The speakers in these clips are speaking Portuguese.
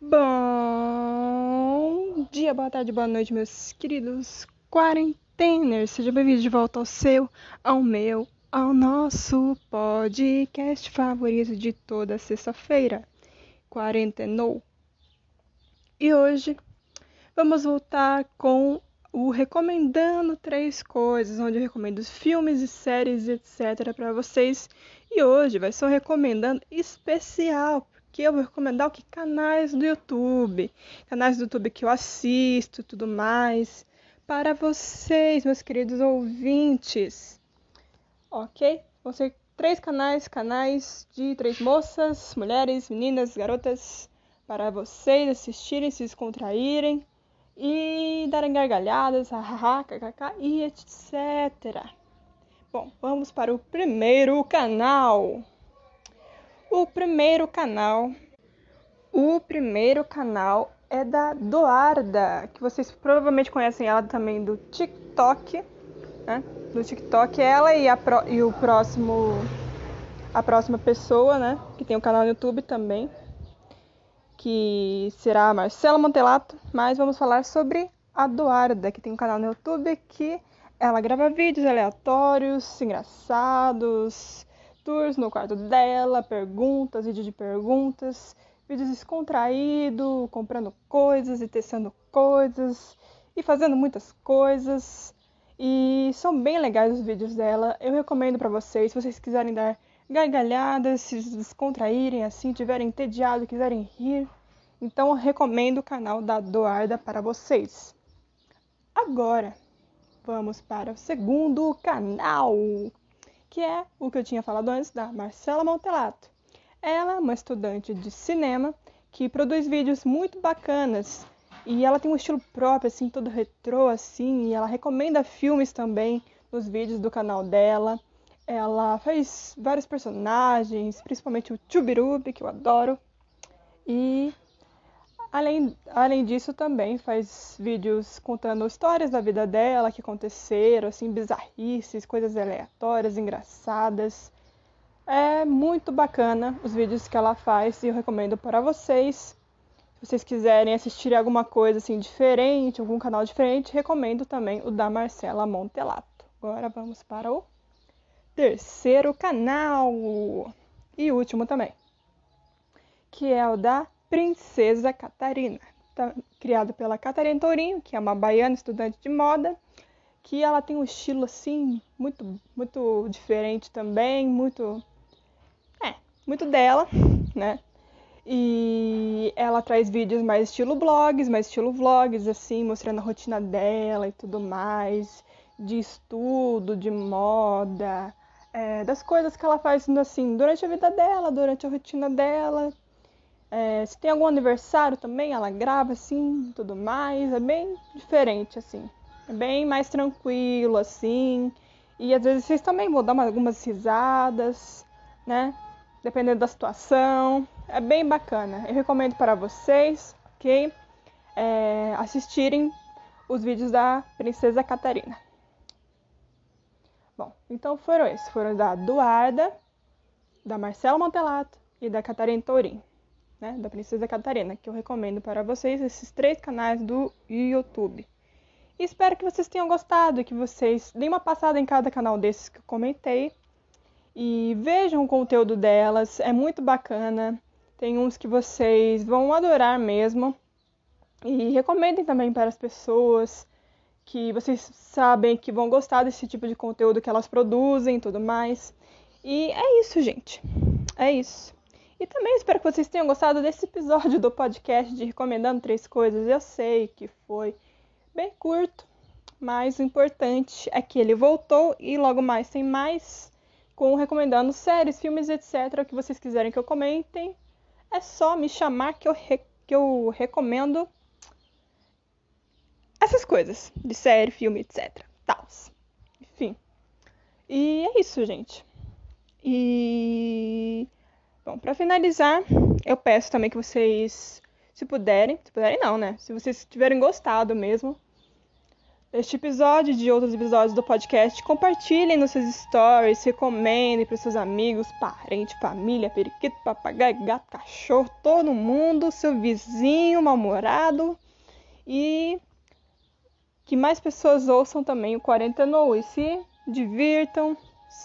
Bom dia, boa tarde, boa noite, meus queridos quarenteners. Seja bem-vindo de volta ao seu, ao meu, ao nosso podcast favorito de toda sexta-feira. Quarentenou. E hoje vamos voltar com o Recomendando Três Coisas, onde eu recomendo filmes e séries, etc., para vocês. E hoje vai ser um recomendando especial, porque eu vou recomendar o que? Canais do YouTube. Canais do YouTube que eu assisto tudo mais. Para vocês, meus queridos ouvintes. Ok? Vão ser três canais, canais de três moças, mulheres, meninas, garotas, para vocês assistirem, se descontraírem e darem gargalhadas, hahaha, kkk e etc. Bom, vamos para o primeiro canal. O primeiro canal, o primeiro canal é da Doarda, que vocês provavelmente conhecem ela também do TikTok, né? Do TikTok, ela e, a pro, e o próximo, a próxima pessoa, né? Que tem um canal no YouTube também que será a Marcela Montelato, mas vamos falar sobre a Doarda, que tem um canal no YouTube que ela grava vídeos aleatórios, engraçados, tours no quarto dela, perguntas, vídeos de perguntas, vídeos descontraídos, comprando coisas e testando coisas e fazendo muitas coisas. E são bem legais os vídeos dela. Eu recomendo para vocês, se vocês quiserem dar gargalhadas, se descontraírem assim, tiverem entediado, quiserem rir. Então eu recomendo o canal da Doarda para vocês. Agora, vamos para o segundo canal, que é o que eu tinha falado antes da Marcela Montelato. Ela é uma estudante de cinema que produz vídeos muito bacanas e ela tem um estilo próprio, assim, todo retrô, assim, e ela recomenda filmes também nos vídeos do canal dela. Ela faz vários personagens, principalmente o Chubirubi, que eu adoro. E além, além disso, também faz vídeos contando histórias da vida dela que aconteceram, assim, bizarrices, coisas aleatórias, engraçadas. É muito bacana os vídeos que ela faz e eu recomendo para vocês. Se vocês quiserem assistir alguma coisa assim diferente, algum canal diferente, recomendo também o da Marcela Montelato. Agora vamos para o terceiro canal e último também, que é o da Princesa Catarina, tá, criado pela Catarina Tourinho, que é uma baiana estudante de moda, que ela tem um estilo assim muito muito diferente também, muito é, muito dela, né? E ela traz vídeos mais estilo blogs, mais estilo vlogs, assim, mostrando a rotina dela e tudo mais, de estudo, de moda, é, das coisas que ela faz assim durante a vida dela, durante a rotina dela. É, se tem algum aniversário também, ela grava assim, tudo mais. É bem diferente assim, é bem mais tranquilo assim. E às vezes vocês também vão dar uma, algumas risadas, né? Dependendo da situação. É bem bacana. Eu recomendo para vocês, ok? É, assistirem os vídeos da Princesa Catarina. Bom, então foram esses. Foram da Duarda, da Marcela Montelato e da Catarina Tourinho, né? Da Princesa Catarina, que eu recomendo para vocês esses três canais do YouTube. E espero que vocês tenham gostado que vocês deem uma passada em cada canal desses que eu comentei e vejam o conteúdo delas, é muito bacana. Tem uns que vocês vão adorar mesmo. E recomendem também para as pessoas que vocês sabem que vão gostar desse tipo de conteúdo que elas produzem e tudo mais. E é isso, gente. É isso. E também espero que vocês tenham gostado desse episódio do podcast de Recomendando Três Coisas. Eu sei que foi bem curto, mas o importante é que ele voltou e logo mais tem mais com recomendando séries, filmes, etc. O que vocês quiserem que eu comentem. É só me chamar que eu, re que eu recomendo essas coisas de série, filme, etc. Tals. Enfim. E é isso, gente. E bom, para finalizar, eu peço também que vocês, se puderem, se puderem não, né? Se vocês tiverem gostado mesmo este episódio e de outros episódios do podcast. Compartilhem nos seus stories, recomendem para seus amigos, parentes, família, periquito, papagaio, gato, cachorro, todo mundo, seu vizinho mal-humorado. E que mais pessoas ouçam também o Quarentena e se divirtam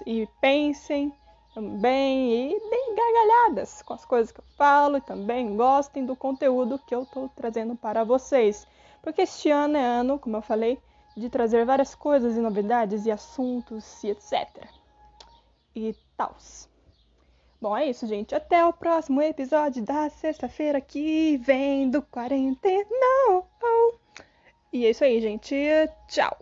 e pensem também e deem gargalhadas com as coisas que eu falo e também gostem do conteúdo que eu estou trazendo para vocês. Porque este ano é ano, como eu falei, de trazer várias coisas e novidades e assuntos e etc. E tals. Bom, é isso, gente. Até o próximo episódio da sexta-feira que vem do Quarentena. E é isso aí, gente. Tchau.